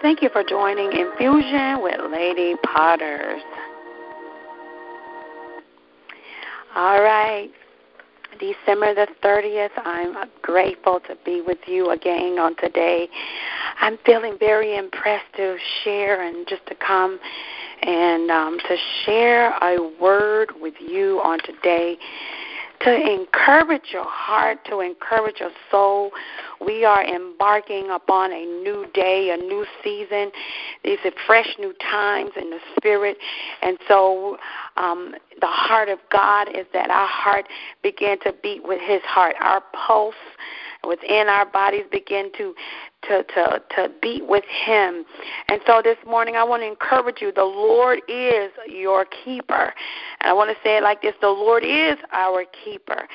Thank you for joining Infusion with Lady Potters. All right. December the 30th, I'm grateful to be with you again on today. I'm feeling very impressed to share and just to come and um, to share a word with you on today to encourage your heart, to encourage your soul. We are embarking upon a new day, a new season. These are fresh new times in the spirit. And so um, the heart of God is that our heart begin to beat with his heart. Our pulse within our bodies begin to to to to beat with him. And so this morning I want to encourage you. The Lord is your keeper. And I want to say it like this, the Lord is our keeper.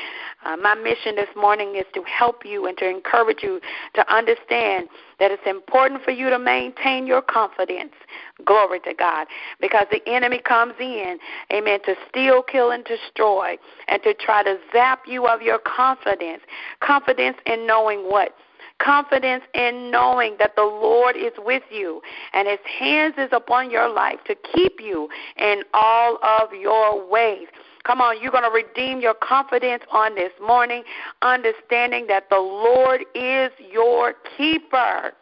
Uh, my mission this morning is to help you and to encourage you to understand that it's important for you to maintain your confidence. Glory to God. Because the enemy comes in, amen, to steal, kill, and destroy, and to try to zap you of your confidence. Confidence in knowing what? Confidence in knowing that the Lord is with you and his hands is upon your life to keep you in all of your ways. Come on, you're going to redeem your confidence on this morning, understanding that the Lord is your keeper.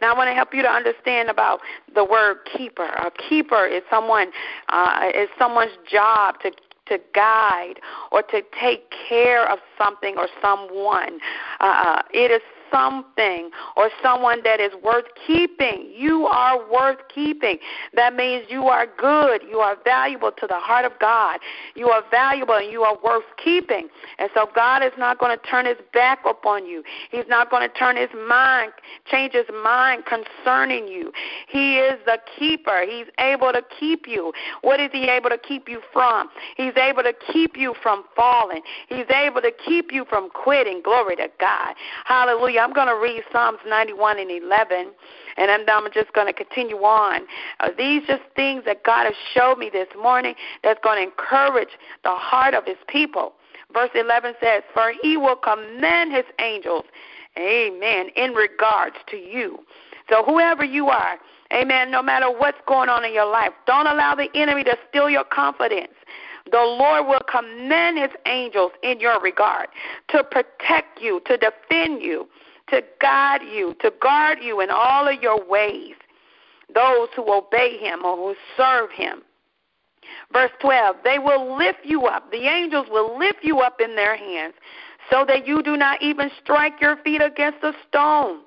Now, I want to help you to understand about the word keeper. A keeper is someone uh, is someone's job to to guide or to take care of something or someone. Uh, uh, it is something or someone that is worth keeping. You are worth keeping. That means you are good. You are valuable to the heart of God. You are valuable and you are worth keeping. And so God is not going to turn his back upon you. He's not going to turn his mind, change his mind concerning you. He is the keeper. He's able to keep you. What is he able to keep you from? He's able to keep you from falling. He's able to keep you from quitting. Glory to God. Hallelujah. I'm going to read Psalms 91 and 11, and I'm, I'm just going to continue on. Uh, these just things that God has showed me this morning that's going to encourage the heart of his people. Verse 11 says, For he will command his angels, amen, in regards to you. So whoever you are, amen, no matter what's going on in your life, don't allow the enemy to steal your confidence the Lord will command his angels in your regard to protect you, to defend you, to guide you, to guard you in all of your ways, those who obey him or who serve him. Verse 12, they will lift you up. The angels will lift you up in their hands so that you do not even strike your feet against a stone.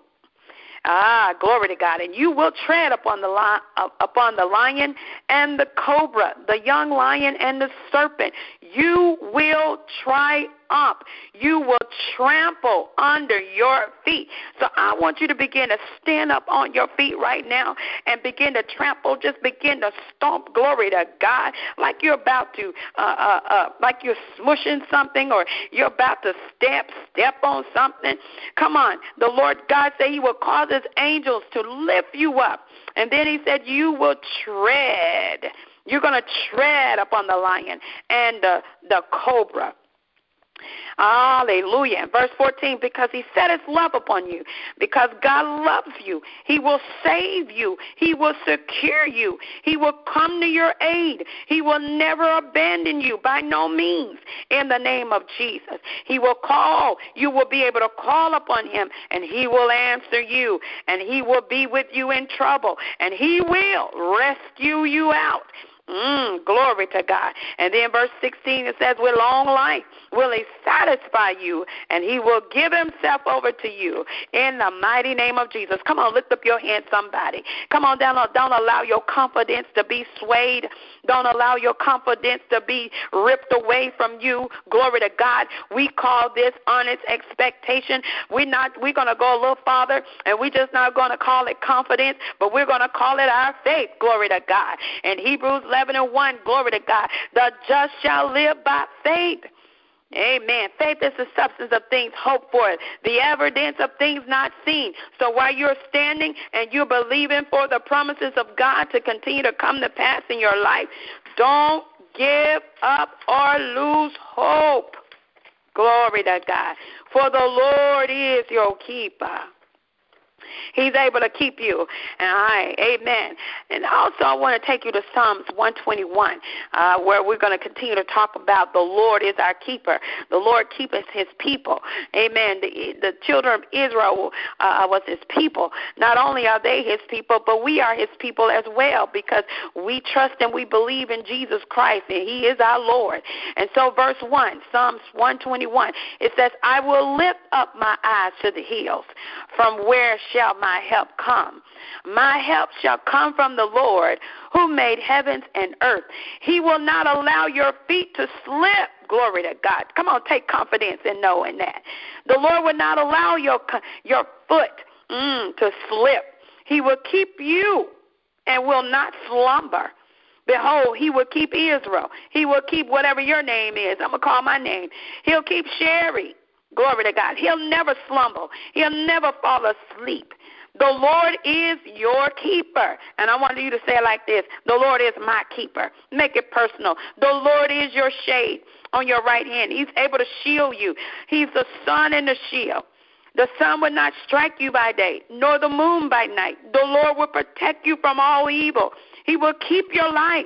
Ah, glory to God. And you will tread upon the lion, upon the lion and the cobra, the young lion and the serpent. You will triumph up. You will trample under your feet. So I want you to begin to stand up on your feet right now and begin to trample. Just begin to stomp. Glory to God, like you're about to, uh, uh, uh, like you're smushing something or you're about to step, step on something. Come on, the Lord God said He will cause His angels to lift you up, and then He said you will tread. You're going to tread upon the lion and the, the cobra. Hallelujah. Verse 14, because he set his love upon you, because God loves you, he will save you, he will secure you, he will come to your aid, he will never abandon you by no means in the name of Jesus. He will call, you will be able to call upon him, and he will answer you, and he will be with you in trouble, and he will rescue you out. Mm, glory to God. And then verse 16 it says, With long life will he satisfy you, and he will give himself over to you in the mighty name of Jesus. Come on, lift up your hand, somebody. Come on, down, don't allow your confidence to be swayed. Don't allow your confidence to be ripped away from you. Glory to God. We call this honest expectation. We're not we're gonna go a little farther and we're just not gonna call it confidence, but we're gonna call it our faith. Glory to God. And Hebrews 11 and 1, glory to God. The just shall live by faith. Amen. Faith is the substance of things hoped for, the evidence of things not seen. So while you're standing and you're believing for the promises of God to continue to come to pass in your life, don't give up or lose hope. Glory to God. For the Lord is your keeper. He's able to keep you. Amen. And also, I want to take you to Psalms 121, uh, where we're going to continue to talk about the Lord is our keeper. The Lord keepeth his people. Amen. The, the children of Israel uh, was his people. Not only are they his people, but we are his people as well because we trust and we believe in Jesus Christ and he is our Lord. And so, verse 1, Psalms 121, it says, I will lift up my eyes to the hills. From where shall my help come? My help shall come from the Lord who made heavens and earth. He will not allow your feet to slip. Glory to God. Come on, take confidence in knowing that. The Lord will not allow your your foot mm, to slip. He will keep you and will not slumber. Behold, he will keep Israel. He will keep whatever your name is. I'm going to call my name. He'll keep Sherry. Glory to God. He'll never slumber. He'll never fall asleep. The Lord is your keeper. And I want you to say it like this The Lord is my keeper. Make it personal. The Lord is your shade on your right hand. He's able to shield you. He's the sun and the shield. The sun will not strike you by day, nor the moon by night. The Lord will protect you from all evil. He will keep your life.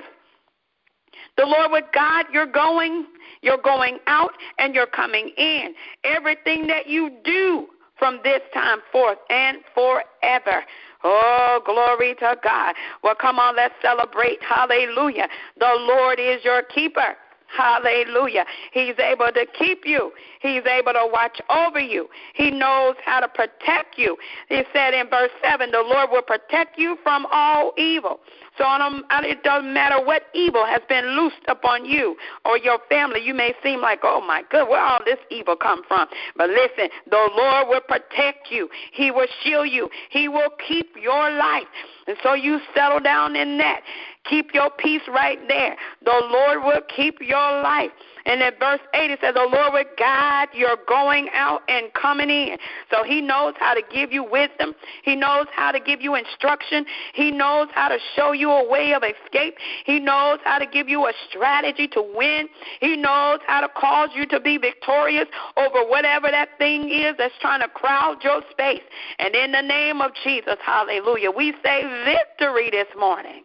The Lord will guide your going, your going out, and you're coming in. Everything that you do from this time forth and forever. Oh, glory to God. Well, come on, let's celebrate. Hallelujah. The Lord is your keeper. Hallelujah. He's able to keep you. He's able to watch over you. He knows how to protect you. He said in verse 7 the Lord will protect you from all evil. So it doesn't matter what evil has been loosed upon you or your family. You may seem like, oh my God, where all this evil come from? But listen, the Lord will protect you. He will shield you. He will keep your life. And so you settle down in that. Keep your peace right there. The Lord will keep your life. And in verse 8, it says, The Lord will guide your going out and coming in. So he knows how to give you wisdom. He knows how to give you instruction. He knows how to show you a way of escape. He knows how to give you a strategy to win. He knows how to cause you to be victorious over whatever that thing is that's trying to crowd your space. And in the name of Jesus, hallelujah, we say victory this morning.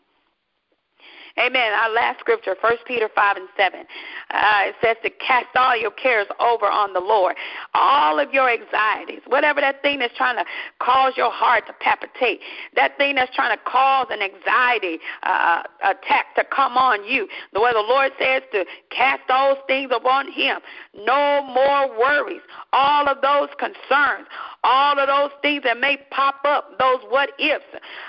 Amen. Our last scripture, 1 Peter 5 and 7. Uh, it says to cast all your cares over on the Lord. All of your anxieties, whatever that thing that's trying to cause your heart to palpitate, that thing that's trying to cause an anxiety uh, attack to come on you. The way the Lord says to cast those things upon Him. No more worries. All of those concerns, all of those things that may pop up, those what ifs.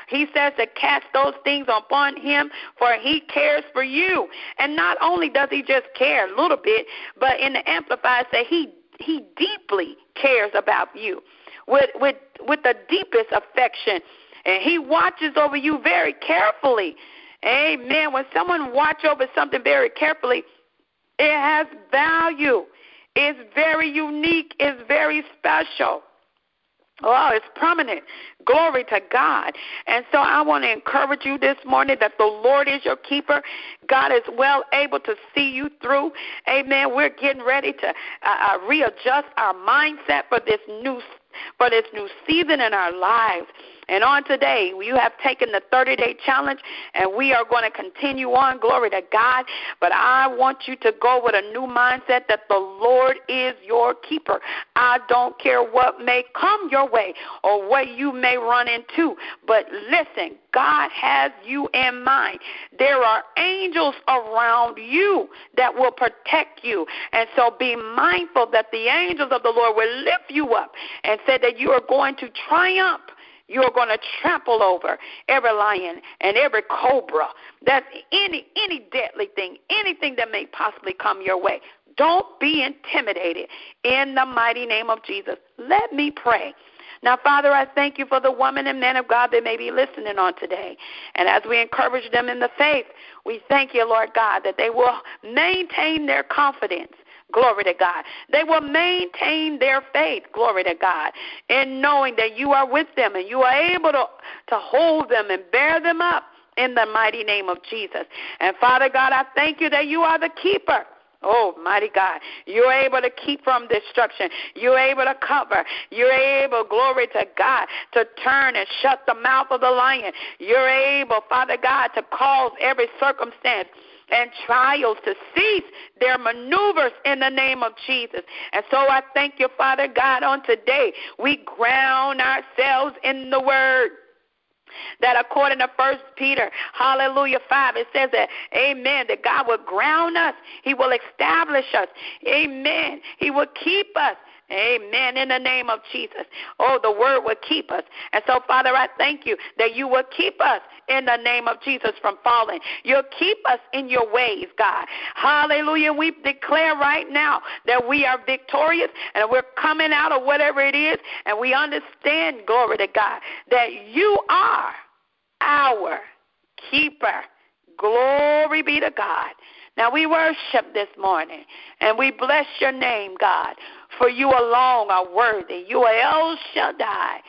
He says to cast those things upon him, for he cares for you. And not only does he just care a little bit, but in the Amplified say he he deeply cares about you with with with the deepest affection. And he watches over you very carefully. Amen. When someone watch over something very carefully, it has value. It's very unique. It's very special. Oh, it's prominent. Glory to God. And so I want to encourage you this morning that the Lord is your keeper. God is well able to see you through. Amen. We're getting ready to uh, uh, readjust our mindset for this new for this new season in our lives. And on today, you have taken the 30 day challenge, and we are going to continue on. Glory to God. But I want you to go with a new mindset that the Lord is your keeper. I don't care what may come your way or what you may run into. But listen, God has you in mind. There are angels around you that will protect you. And so be mindful that the angels of the Lord will lift you up and say that you are going to triumph you are going to trample over every lion and every cobra. That's any any deadly thing, anything that may possibly come your way. Don't be intimidated in the mighty name of Jesus. Let me pray. Now, Father, I thank you for the woman and man of God that may be listening on today. And as we encourage them in the faith, we thank you, Lord God, that they will maintain their confidence Glory to God. They will maintain their faith. Glory to God. In knowing that you are with them and you are able to, to hold them and bear them up in the mighty name of Jesus. And Father God, I thank you that you are the keeper. Oh, mighty God. You're able to keep from destruction. You're able to cover. You're able, glory to God, to turn and shut the mouth of the lion. You're able, Father God, to cause every circumstance and trials to cease their maneuvers in the name of Jesus. And so I thank you, Father God, on today. We ground ourselves in the word that according to First Peter, hallelujah, 5, it says that, amen, that God will ground us. He will establish us. Amen. He will keep us. Amen. In the name of Jesus. Oh, the word will keep us. And so, Father, I thank you that you will keep us in the name of Jesus from falling. You'll keep us in your ways, God. Hallelujah. We declare right now that we are victorious and we're coming out of whatever it is, and we understand, glory to God, that you are our keeper. Glory be to God. Now we worship this morning and we bless your name, God, for you alone are worthy. You are Shaddai.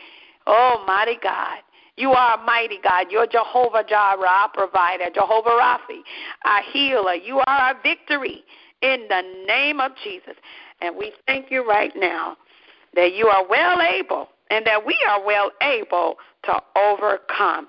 Oh, mighty God. You are a mighty God. You're Jehovah Jireh, our provider, Jehovah Rapha, our healer. You are our victory in the name of Jesus. And we thank you right now that you are well able and that we are well able to overcome.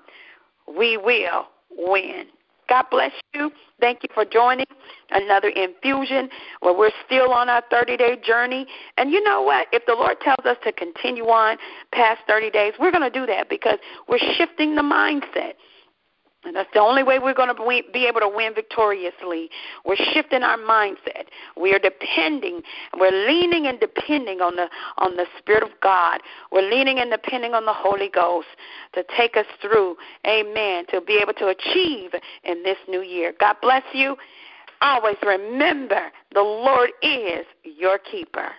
We will win. God bless you. Thank you for joining another infusion where we're still on our 30 day journey. And you know what? If the Lord tells us to continue on past 30 days, we're going to do that because we're shifting the mindset. And that's the only way we're going to be able to win victoriously. We're shifting our mindset. We are depending, we're leaning and depending on the on the Spirit of God. We're leaning and depending on the Holy Ghost to take us through, amen, to be able to achieve in this new year. God bless you. Always remember the Lord is your keeper.